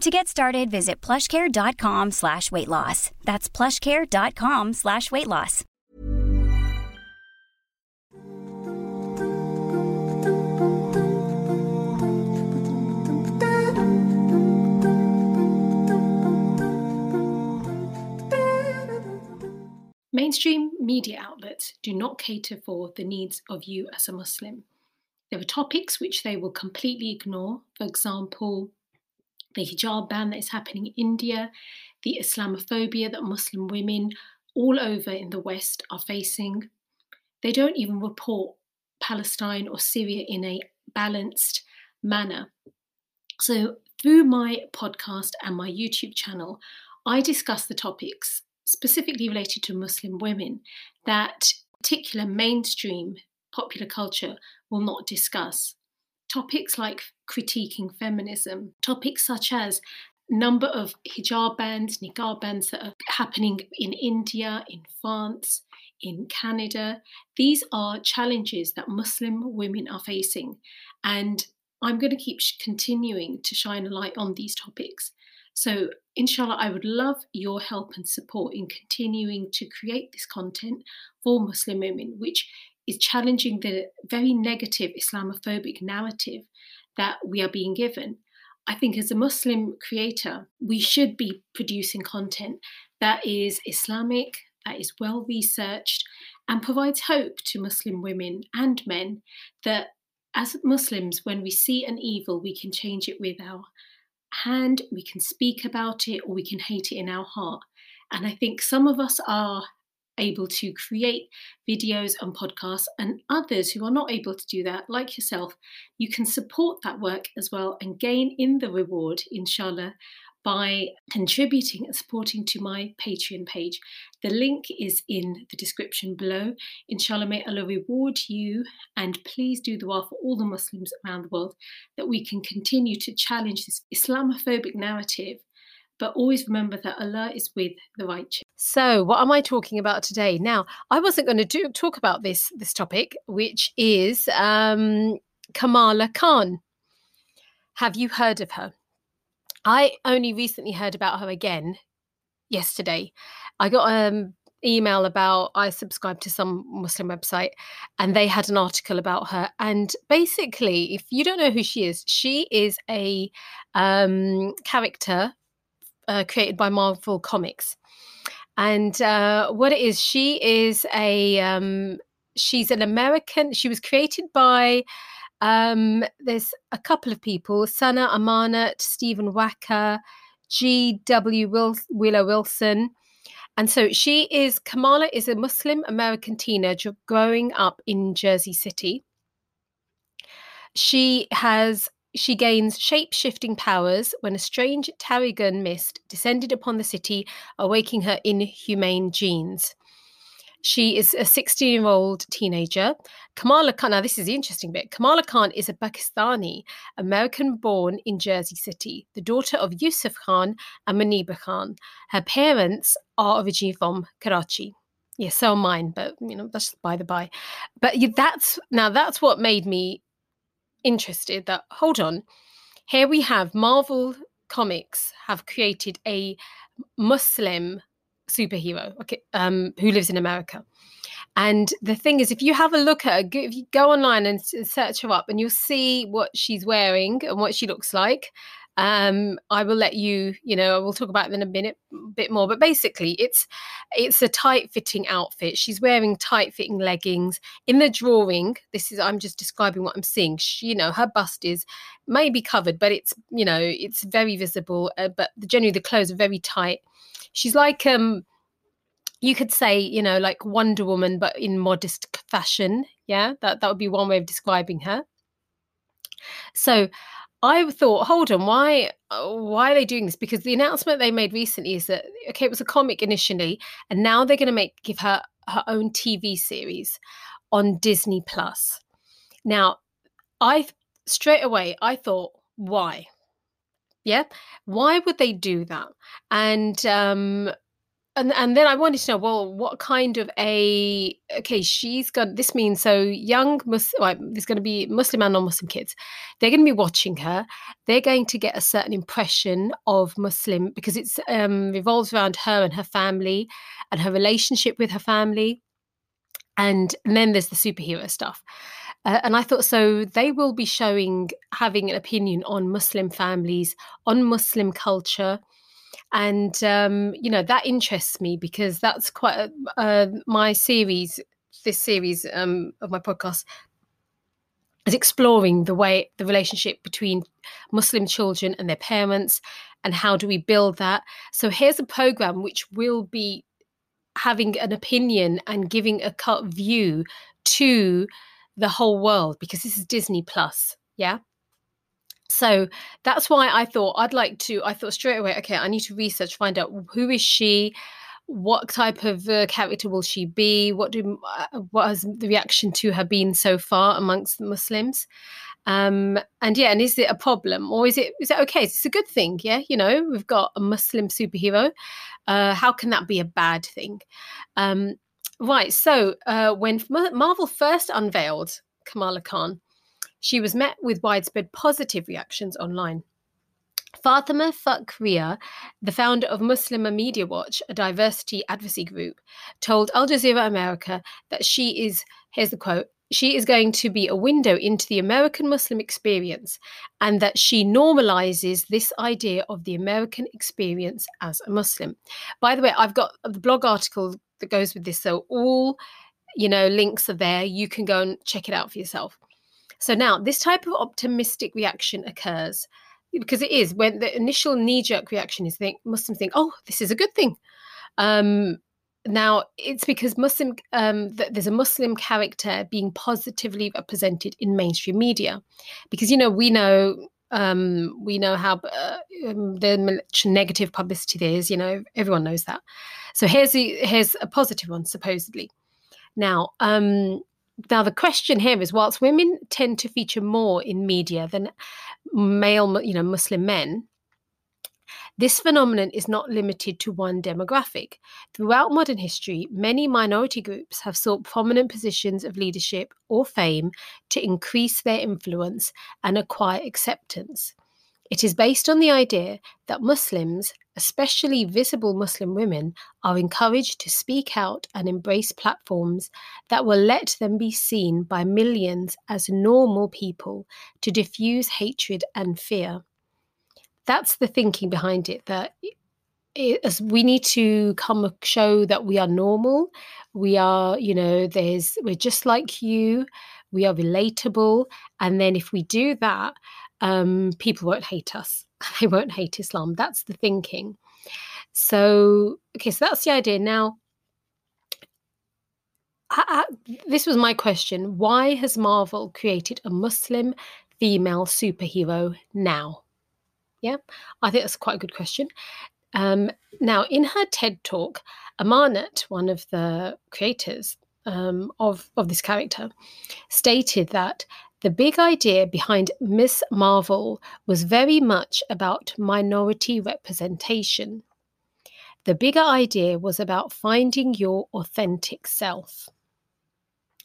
To get started, visit plushcare.com slash weight loss. That's plushcare.com slash weight loss. Mainstream media outlets do not cater for the needs of you as a Muslim. There are topics which they will completely ignore. For example, the hijab ban that is happening in India, the Islamophobia that Muslim women all over in the West are facing. They don't even report Palestine or Syria in a balanced manner. So, through my podcast and my YouTube channel, I discuss the topics specifically related to Muslim women that particular mainstream popular culture will not discuss. Topics like critiquing feminism, topics such as number of hijab bans, niqab bans that are happening in India, in France, in Canada. These are challenges that Muslim women are facing. And I'm going to keep continuing to shine a light on these topics. So, inshallah, I would love your help and support in continuing to create this content for Muslim women, which is challenging the very negative Islamophobic narrative that we are being given. I think as a Muslim creator, we should be producing content that is Islamic, that is well researched, and provides hope to Muslim women and men that as Muslims, when we see an evil, we can change it with our hand, we can speak about it, or we can hate it in our heart. And I think some of us are able to create videos and podcasts, and others who are not able to do that, like yourself, you can support that work as well and gain in the reward, inshallah, by contributing and supporting to my Patreon page. The link is in the description below. Inshallah, may Allah reward you and please do the dua for all the Muslims around the world that we can continue to challenge this Islamophobic narrative. But always remember that Allah is with the righteous. So, what am I talking about today? Now, I wasn't going to do, talk about this this topic, which is um, Kamala Khan. Have you heard of her? I only recently heard about her again yesterday. I got an um, email about I subscribed to some Muslim website and they had an article about her. And basically, if you don't know who she is, she is a um, character uh, created by Marvel Comics. And uh, what it is, she is a um, she's an American. She was created by um, there's a couple of people: Sana Amanat, Stephen Wacker, G.W. Wil- Wheeler Wilson. And so she is, Kamala is a Muslim American teenager growing up in Jersey City. She has she gains shape shifting powers when a strange Terrigen mist descended upon the city, awaking her inhumane genes. She is a 16 year old teenager. Kamala Khan, now this is the interesting bit. Kamala Khan is a Pakistani American born in Jersey City, the daughter of Yusuf Khan and Muniba Khan. Her parents are originally from Karachi. Yeah, so are mine, but you know that's by the by. But that's now that's what made me interested. That hold on, here we have Marvel Comics have created a Muslim superhero, okay, um, who lives in America. And the thing is, if you have a look at her, if you go online and search her up, and you'll see what she's wearing and what she looks like. Um, I will let you, you know, we'll talk about it in a minute, bit more. But basically, it's it's a tight fitting outfit. She's wearing tight fitting leggings. In the drawing, this is I'm just describing what I'm seeing. She, you know, her bust is maybe covered, but it's you know it's very visible. Uh, but generally, the clothes are very tight. She's like um you could say, you know, like Wonder Woman, but in modest fashion. Yeah, that, that would be one way of describing her. So I thought, hold on, why why are they doing this? Because the announcement they made recently is that okay, it was a comic initially, and now they're going to make give her her own TV series on Disney Plus. Now, I straight away I thought, why? Yeah, why would they do that? And um, and and then I wanted to know, well, what kind of a okay? She's got this means so young Muslim. there's going to be Muslim and non-Muslim kids. They're going to be watching her. They're going to get a certain impression of Muslim because it's um, revolves around her and her family and her relationship with her family, and, and then there's the superhero stuff. Uh, and I thought so they will be showing having an opinion on Muslim families, on Muslim culture and um, you know that interests me because that's quite a, uh, my series. This series um, of my podcast is exploring the way the relationship between Muslim children and their parents, and how do we build that. So here's a program which will be having an opinion and giving a cut view to the whole world because this is Disney Plus. Yeah. So that's why I thought I'd like to. I thought straight away, okay, I need to research, find out who is she, what type of uh, character will she be, what do uh, what has the reaction to her been so far amongst the Muslims, um, and yeah, and is it a problem or is it is it okay? It's a good thing, yeah. You know, we've got a Muslim superhero. Uh, how can that be a bad thing? Um, right. So uh, when Marvel first unveiled Kamala Khan she was met with widespread positive reactions online. Fatima Fakriya, the founder of Muslim Media Watch, a diversity advocacy group, told Al Jazeera America that she is, here's the quote, she is going to be a window into the American Muslim experience and that she normalizes this idea of the American experience as a Muslim. By the way, I've got the blog article that goes with this. So all, you know, links are there. You can go and check it out for yourself. So now this type of optimistic reaction occurs because it is when the initial knee-jerk reaction is think Muslims think, oh, this is a good thing. Um, now it's because Muslim um, th- there's a Muslim character being positively represented in mainstream media, because you know we know um, we know how uh, um, the negative publicity there is. You know everyone knows that. So here's the, here's a positive one supposedly. Now um, now the question here is whilst women tend to feature more in media than male you know muslim men this phenomenon is not limited to one demographic. Throughout modern history, many minority groups have sought prominent positions of leadership or fame to increase their influence and acquire acceptance. It is based on the idea that Muslims, especially visible Muslim women, are encouraged to speak out and embrace platforms that will let them be seen by millions as normal people to diffuse hatred and fear. That's the thinking behind it, that as we need to come show that we are normal we are you know there's we're just like you we are relatable and then if we do that um, people won't hate us. They won't hate Islam. That's the thinking. So, okay, so that's the idea. Now, I, I, this was my question. Why has Marvel created a Muslim female superhero now? Yeah, I think that's quite a good question. Um, now, in her TED talk, Amanat, one of the creators um, of, of this character, stated that the big idea behind Miss Marvel was very much about minority representation. The bigger idea was about finding your authentic self.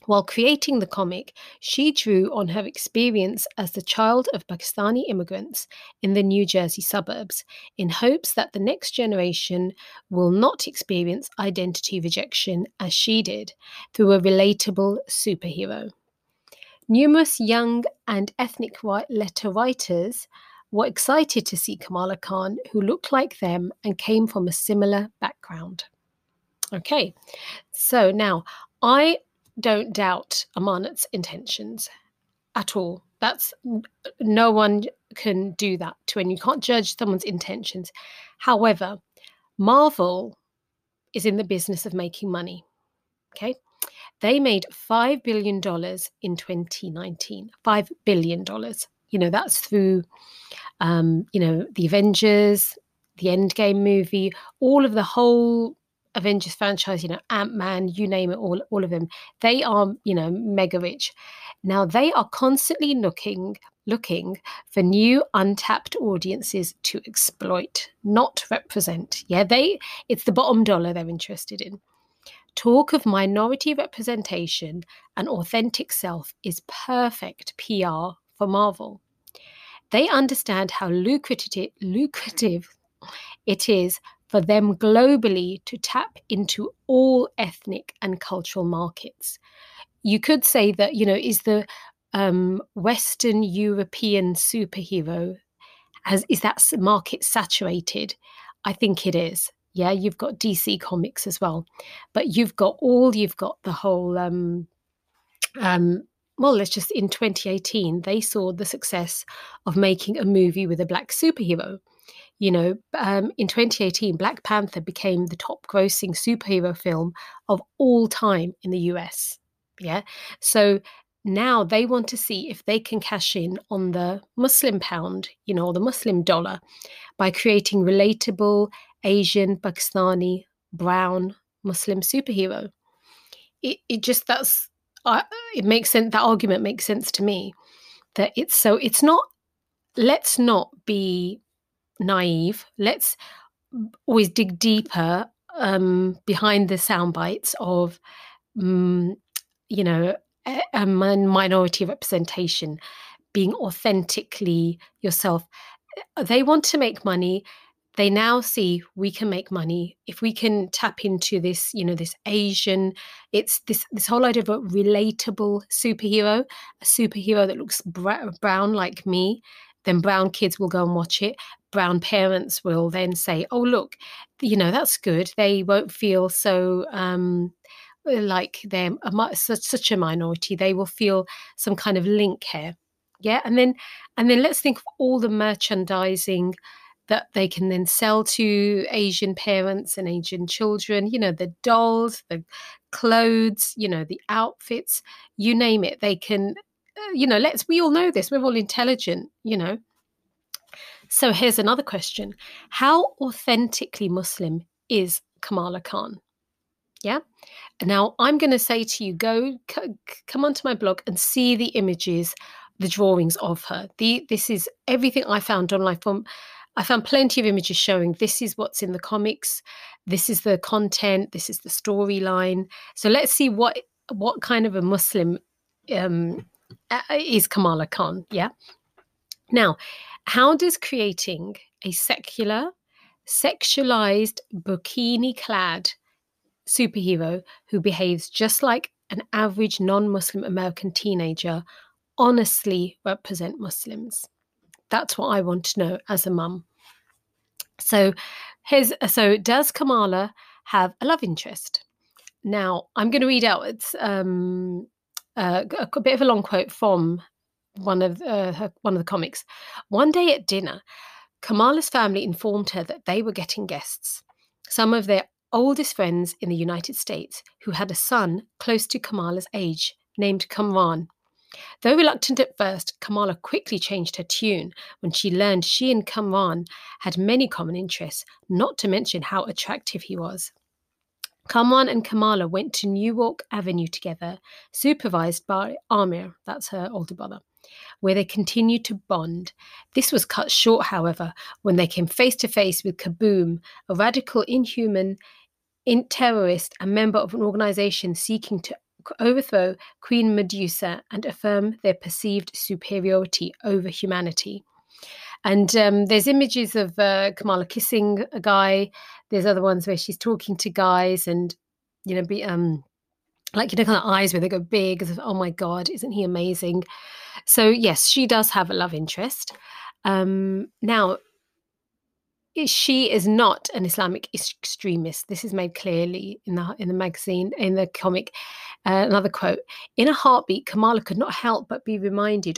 While creating the comic, she drew on her experience as the child of Pakistani immigrants in the New Jersey suburbs in hopes that the next generation will not experience identity rejection as she did through a relatable superhero. Numerous young and ethnic letter writers were excited to see Kamala Khan, who looked like them and came from a similar background. Okay, so now I don't doubt Amanat's intentions at all. That's no one can do that to and you can't judge someone's intentions. However, Marvel is in the business of making money. Okay. They made $5 billion in 2019. $5 billion. You know, that's through, um, you know, the Avengers, the Endgame movie, all of the whole Avengers franchise, you know, Ant Man, you name it, all, all of them, they are, you know, mega rich. Now they are constantly looking, looking for new untapped audiences to exploit, not represent. Yeah, they it's the bottom dollar they're interested in. Talk of minority representation and authentic self is perfect PR for Marvel. They understand how lucrative, it is for them globally to tap into all ethnic and cultural markets. You could say that, you know, is the um, Western European superhero, has, is that market saturated? I think it is. Yeah, you've got DC Comics as well, but you've got all, you've got the whole, um, um, well, let's just in 2018, they saw the success of making a movie with a black superhero you know, um, in 2018, Black Panther became the top grossing superhero film of all time in the US. Yeah. So now they want to see if they can cash in on the Muslim pound, you know, the Muslim dollar by creating relatable Asian, Pakistani, brown Muslim superhero. It, it just, that's, uh, it makes sense. That argument makes sense to me that it's so, it's not, let's not be naive. Let's always dig deeper um, behind the sound bites of, um, you know, a, a minority representation, being authentically yourself. They want to make money. They now see we can make money if we can tap into this, you know, this Asian. It's this this whole idea of a relatable superhero, a superhero that looks brown like me then brown kids will go and watch it. Brown parents will then say, oh, look, you know, that's good. They won't feel so. Um, like they're a, such, such a minority they will feel some kind of link here yeah and then and then let's think of all the merchandising that they can then sell to asian parents and asian children you know the dolls the clothes you know the outfits you name it they can uh, you know, let's, we all know this, we're all intelligent, you know. So here's another question How authentically Muslim is Kamala Khan? Yeah. Now I'm going to say to you, go c- come onto my blog and see the images, the drawings of her. The this is everything I found online from. I found plenty of images showing this is what's in the comics, this is the content, this is the storyline. So let's see what what kind of a Muslim um, is Kamala Khan. Yeah. Now, how does creating a secular, sexualized, bikini clad superhero who behaves just like an average non Muslim American teenager honestly represent Muslims? That's what I want to know as a mum. So, his, so does Kamala have a love interest? Now, I'm going to read out it's um, uh, a, bit of a long quote from one of uh, her, one of the comics. One day at dinner, Kamala's family informed her that they were getting guests, some of their oldest friends in the United States, who had a son close to Kamala's age, named Kamran. Though reluctant at first, Kamala quickly changed her tune when she learned she and Kamran had many common interests, not to mention how attractive he was. Kamran and Kamala went to Newark Avenue together, supervised by Amir, that's her older brother. where they continued to bond. This was cut short, however, when they came face to face with Kaboom, a radical, inhuman in terrorist and member of an organization seeking to overthrow Queen Medusa and affirm their perceived superiority over humanity. And um, there's images of uh, Kamala kissing a guy. There's other ones where she's talking to guys and, you know, be um, like you know, kind of eyes where they go big. As if, oh my god, isn't he amazing? So yes, she does have a love interest. Um, now, she is not an Islamic extremist. This is made clearly in the in the magazine in the comic. Uh, another quote: "In a heartbeat, Kamala could not help but be reminded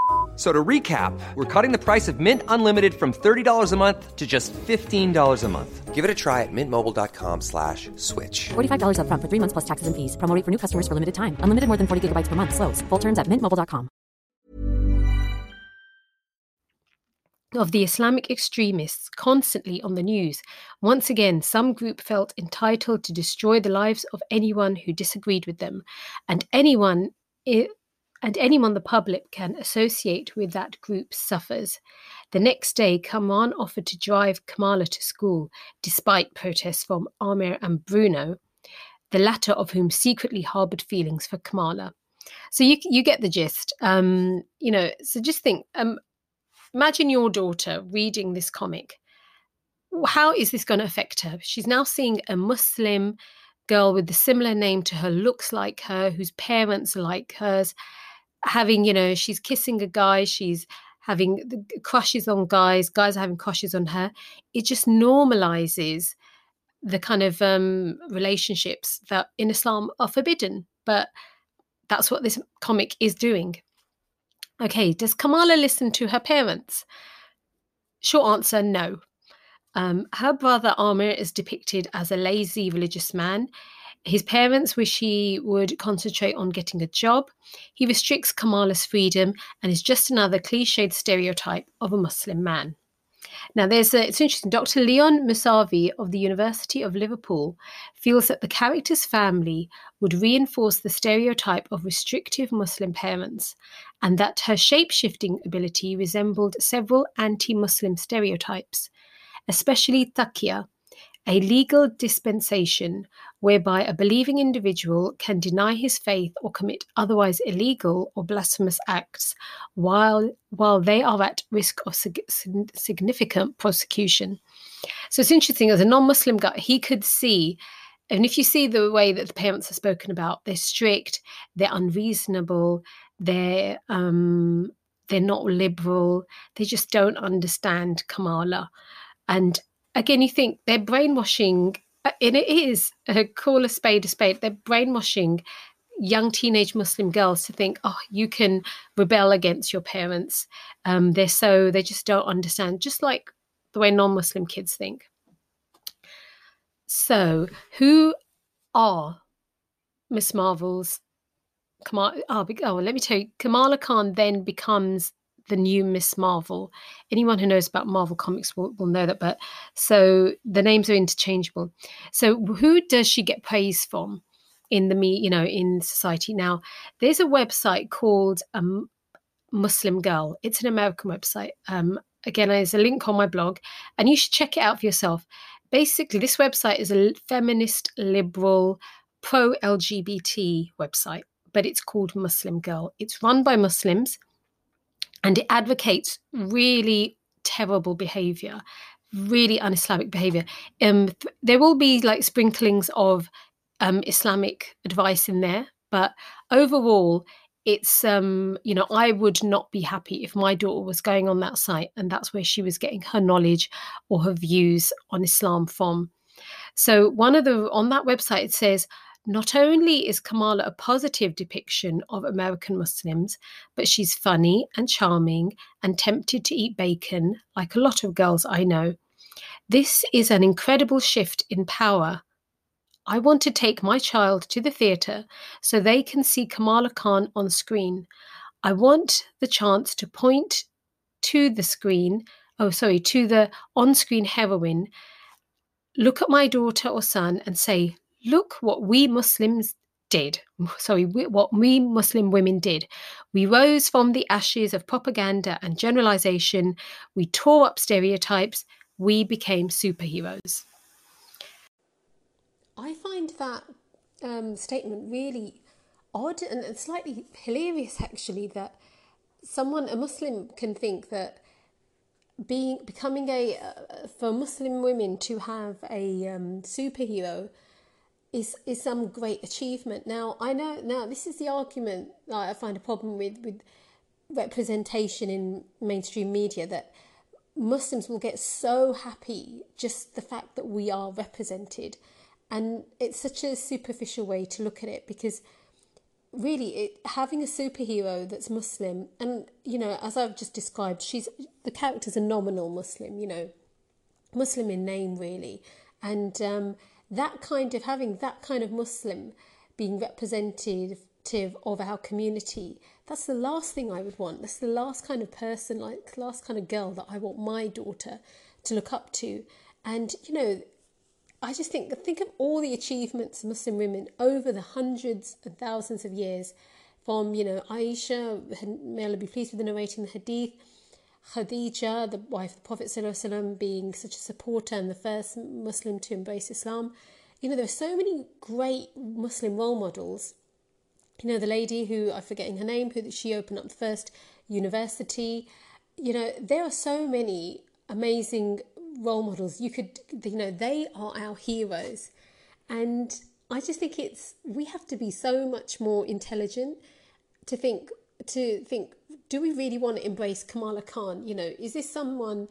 So to recap, we're cutting the price of Mint Unlimited from $30 a month to just $15 a month. Give it a try at mintmobile.com slash switch. $45 up front for three months plus taxes and fees. Promo for new customers for limited time. Unlimited more than 40 gigabytes per month. Slows. Full terms at mintmobile.com. Of the Islamic extremists constantly on the news, once again, some group felt entitled to destroy the lives of anyone who disagreed with them, and anyone and anyone the public can associate with that group suffers. The next day, Kamran offered to drive Kamala to school, despite protests from Amir and Bruno, the latter of whom secretly harbored feelings for Kamala. So you you get the gist. Um, you know, so just think. Um, imagine your daughter reading this comic. How is this going to affect her? She's now seeing a Muslim girl with a similar name to her, looks like her, whose parents are like hers, having, you know, she's kissing a guy, she's having crushes on guys, guys are having crushes on her. It just normalizes the kind of um, relationships that in Islam are forbidden. But that's what this comic is doing. Okay, does Kamala listen to her parents? Short answer no. Um, her brother Amir is depicted as a lazy religious man. His parents wish he would concentrate on getting a job. He restricts Kamala's freedom and is just another cliched stereotype of a Muslim man. Now, there's a, it's interesting. Dr. Leon Moosavi of the University of Liverpool feels that the character's family would reinforce the stereotype of restrictive Muslim parents, and that her shape shifting ability resembled several anti Muslim stereotypes, especially taqiyya, a legal dispensation whereby a believing individual can deny his faith or commit otherwise illegal or blasphemous acts while while they are at risk of sig- significant prosecution. So it's interesting as a non-Muslim guy, he could see and if you see the way that the parents are spoken about, they're strict, they're unreasonable, they're um, they're not liberal, they just don't understand Kamala. And again, you think they're brainwashing, and it is uh, call a spade a spade. They're brainwashing young teenage Muslim girls to think, oh, you can rebel against your parents. Um, they're so they just don't understand, just like the way non-Muslim kids think. So, who are Miss Marvel's Kamala? Oh, oh, let me tell you, Kamala Khan then becomes the new Miss Marvel. Anyone who knows about Marvel comics will, will know that. But so the names are interchangeable. So who does she get praise from in the me, you know, in society? Now, there's a website called um, Muslim Girl. It's an American website. Um, again, there's a link on my blog, and you should check it out for yourself. Basically, this website is a feminist, liberal, pro LGBT website, but it's called Muslim Girl. It's run by Muslims and it advocates really terrible behavior really un-islamic behavior. Um, there will be like sprinklings of um, islamic advice in there But overall, it's um you know i would not be happy if my daughter was going on that site and that's where she was getting her knowledge or her views on islam from. So one of the on that website it says not only is kamala a positive depiction of american muslims but she's funny and charming and tempted to eat bacon like a lot of girls i know this is an incredible shift in power I want to take my child to the theatre so they can see Kamala Khan on screen. I want the chance to point to the screen, oh, sorry, to the on screen heroine, look at my daughter or son and say, Look what we Muslims did. Sorry, what we Muslim women did. We rose from the ashes of propaganda and generalization. We tore up stereotypes. We became superheroes. I find that um, statement really odd and slightly hilarious, actually, that someone, a Muslim, can think that being becoming a uh, for Muslim women to have a um, superhero is is some great achievement. Now I know now this is the argument that I find a problem with with representation in mainstream media that Muslims will get so happy just the fact that we are represented and it's such a superficial way to look at it because really it, having a superhero that's Muslim, and you know, as I've just described, she's the character's a nominal Muslim, you know, Muslim in name really, and um, that kind of having that kind of Muslim being representative of our community that's the last thing I would want. That's the last kind of person like last kind of girl that I want my daughter to look up to. And you know I just think think of all the achievements of Muslim women over the hundreds and thousands of years, from you know Aisha, may Allah be pleased with the narrating the Hadith, Khadija, the wife of the Prophet being such a supporter and the first Muslim to embrace Islam. You know there are so many great Muslim role models. You know the lady who I'm forgetting her name, who she opened up the first university. You know there are so many amazing role models. You could, you know, they are our heroes. And I just think it's, we have to be so much more intelligent to think, to think, do we really want to embrace Kamala Khan? You know, is this someone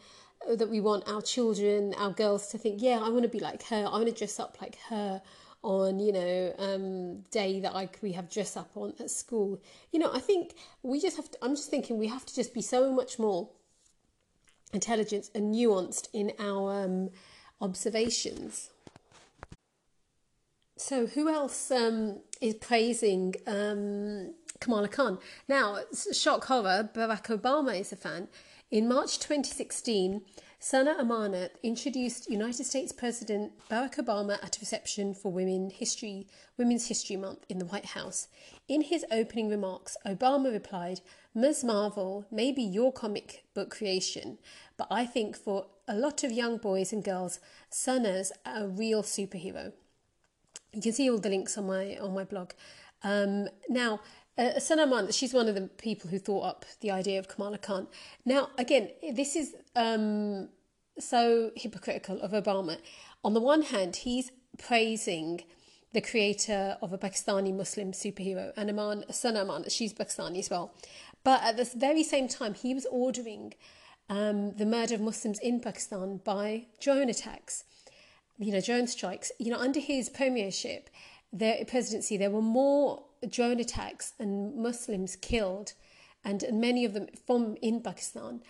that we want our children, our girls to think, yeah, I want to be like her, I want to dress up like her on you know um day that like we have dress up on at school you know i think we just have to i'm just thinking we have to just be so much more intelligent and nuanced in our um, observations. So, who else um, is praising um, Kamala Khan? Now, shock horror, Barack Obama is a fan. In March 2016, Sana Amanat introduced United States President Barack Obama at a reception for Women History, Women's History Month in the White House. In his opening remarks, Obama replied, Ms. Marvel may be your comic book creation, but I think for a lot of young boys and girls, Sana's a real superhero. You can see all the links on my on my blog. Um, now, uh, Sana Man, she's one of the people who thought up the idea of Kamala Khan. Now, again, this is um, so hypocritical of Obama. On the one hand, he's praising the creator of a Pakistani Muslim superhero, Anaman Sana Aman, she's Pakistani as well. But at the very same time, he was ordering um, the murder of Muslims in Pakistan by drone attacks, you know, drone strikes. You know, under his premiership, their presidency, there were more drone attacks and Muslims killed, and, many of them from in Pakistan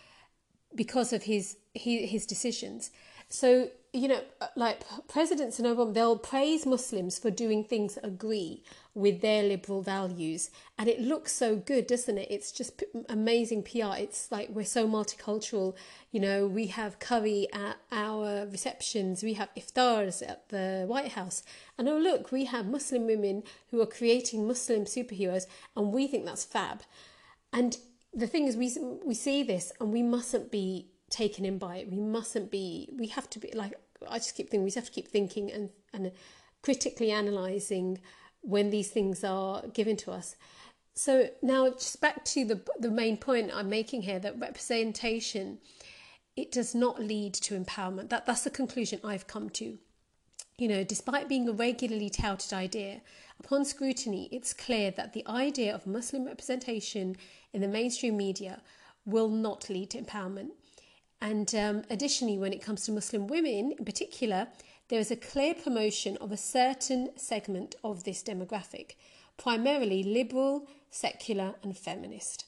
because of his his, his decisions. So you know, uh, like presidents and Obama, they'll praise Muslims for doing things that agree with their liberal values, and it looks so good, doesn't it? It's just amazing PR. It's like we're so multicultural. You know, we have curry at our receptions, we have iftars at the White House, and oh look, we have Muslim women who are creating Muslim superheroes, and we think that's fab. And the thing is, we we see this, and we mustn't be taken in by it. We mustn't be. We have to be like I just keep thinking. We have to keep thinking and and critically analysing when these things are given to us. So now, just back to the the main point I'm making here that representation it does not lead to empowerment. That that's the conclusion I've come to. you know, despite being a regularly touted idea, upon scrutiny, it's clear that the idea of Muslim representation in the mainstream media will not lead to empowerment. And um, additionally, when it comes to Muslim women in particular, there is a clear promotion of a certain segment of this demographic, primarily liberal, secular, and feminist,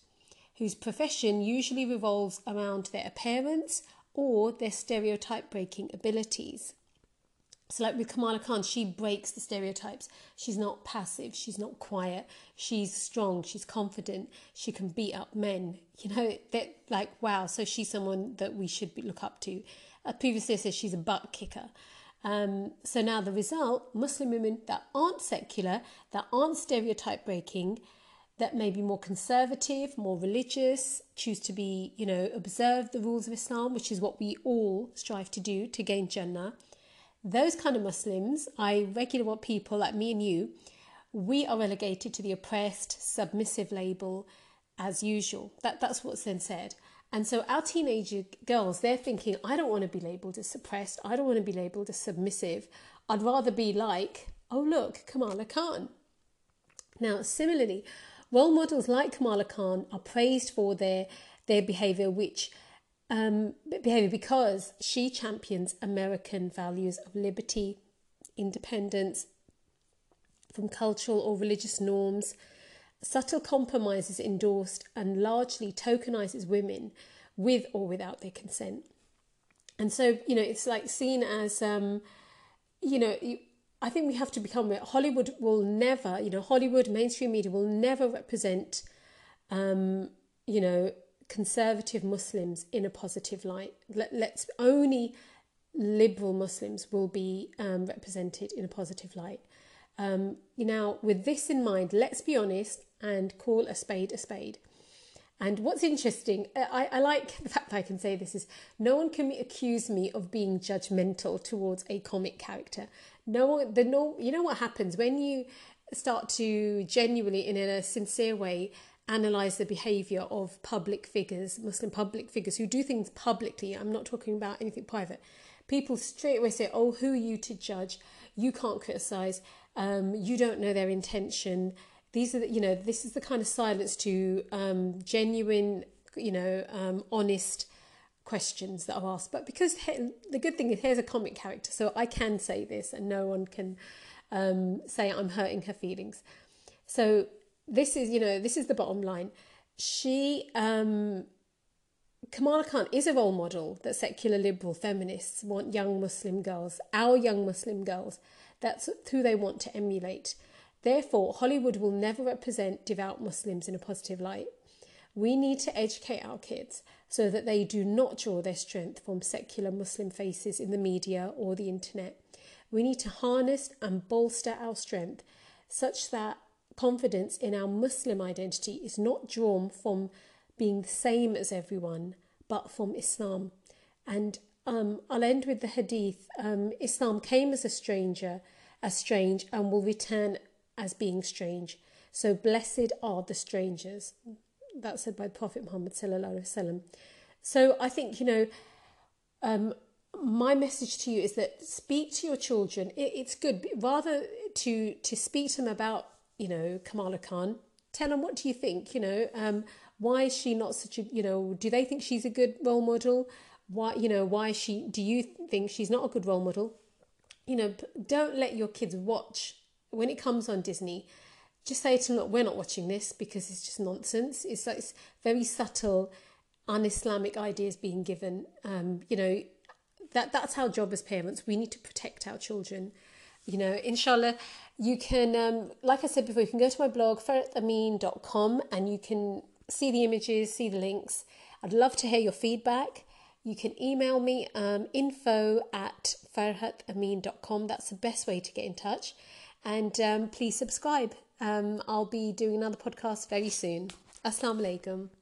whose profession usually revolves around their appearance or their stereotype breaking abilities. So, like with Kamala Khan, she breaks the stereotypes. She's not passive, she's not quiet, she's strong, she's confident, she can beat up men. You know, that like, wow, so she's someone that we should look up to. Uh, previously, I said she's a butt kicker. Um, so now the result Muslim women that aren't secular, that aren't stereotype breaking, that may be more conservative, more religious, choose to be, you know, observe the rules of Islam, which is what we all strive to do to gain Jannah those kind of Muslims, I regularly want people like me and you, we are relegated to the oppressed, submissive label as usual. That that's what's then said. And so our teenager girls, they're thinking, I don't want to be labeled as suppressed. I don't want to be labeled as submissive. I'd rather be like, oh look, Kamala Khan. Now, similarly, role models like Kamala Khan are praised for their their behavior, which um, behavior because she champions American values of liberty, independence from cultural or religious norms, subtle compromises endorsed, and largely tokenizes women with or without their consent. And so, you know, it's like seen as, um, you know, I think we have to become aware. Hollywood will never, you know, Hollywood mainstream media will never represent, um, you know, conservative Muslims in a positive light. Let, us only liberal Muslims will be um, represented in a positive light. Um, now, with this in mind, let's be honest and call a spade a spade. And what's interesting, uh, I, I, like the fact that I can say this is no one can accuse me of being judgmental towards a comic character. No one, the no, you know what happens when you start to genuinely, in a sincere way, analyze the behavior of public figures, Muslim public figures who do things publicly. I'm not talking about anything private. People straight away say, "Oh, who are you to judge? You can't criticize. Um, you don't know their intention." These are, the, you know, this is the kind of silence to um, genuine, you know, um, honest questions that are asked. But because he, the good thing is, here's a comic character, so I can say this, and no one can um, say I'm hurting her feelings. So this is, you know, this is the bottom line. She, um, Kamala Khan is a role model that secular liberal feminists want young Muslim girls, our young Muslim girls, that's who they want to emulate. Therefore, Hollywood will never represent devout Muslims in a positive light. We need to educate our kids so that they do not draw their strength from secular Muslim faces in the media or the internet. We need to harness and bolster our strength such that confidence in our Muslim identity is not drawn from being the same as everyone, but from Islam. And um, I'll end with the hadith um, Islam came as a stranger, as strange, and will return as being strange. So blessed are the strangers. That's said by Prophet Muhammad. So I think, you know, um, my message to you is that speak to your children. It, it's good rather to to speak to them about you know, Kamala Khan. Tell them what do you think? You know, um, why is she not such a you know? Do they think she's a good role model? Why you know why she? Do you think she's not a good role model? You know, don't let your kids watch when it comes on Disney. Just say to them, look, we're not watching this because it's just nonsense. It's like it's very subtle, un-Islamic ideas being given. Um, you know, that that's our job as parents. We need to protect our children you know, inshallah, you can, um, like I said before, you can go to my blog, farhatamin.com, and you can see the images, see the links. I'd love to hear your feedback. You can email me um, info at farhatamin.com. That's the best way to get in touch. And um, please subscribe. Um, I'll be doing another podcast very soon. Assalamu alaikum.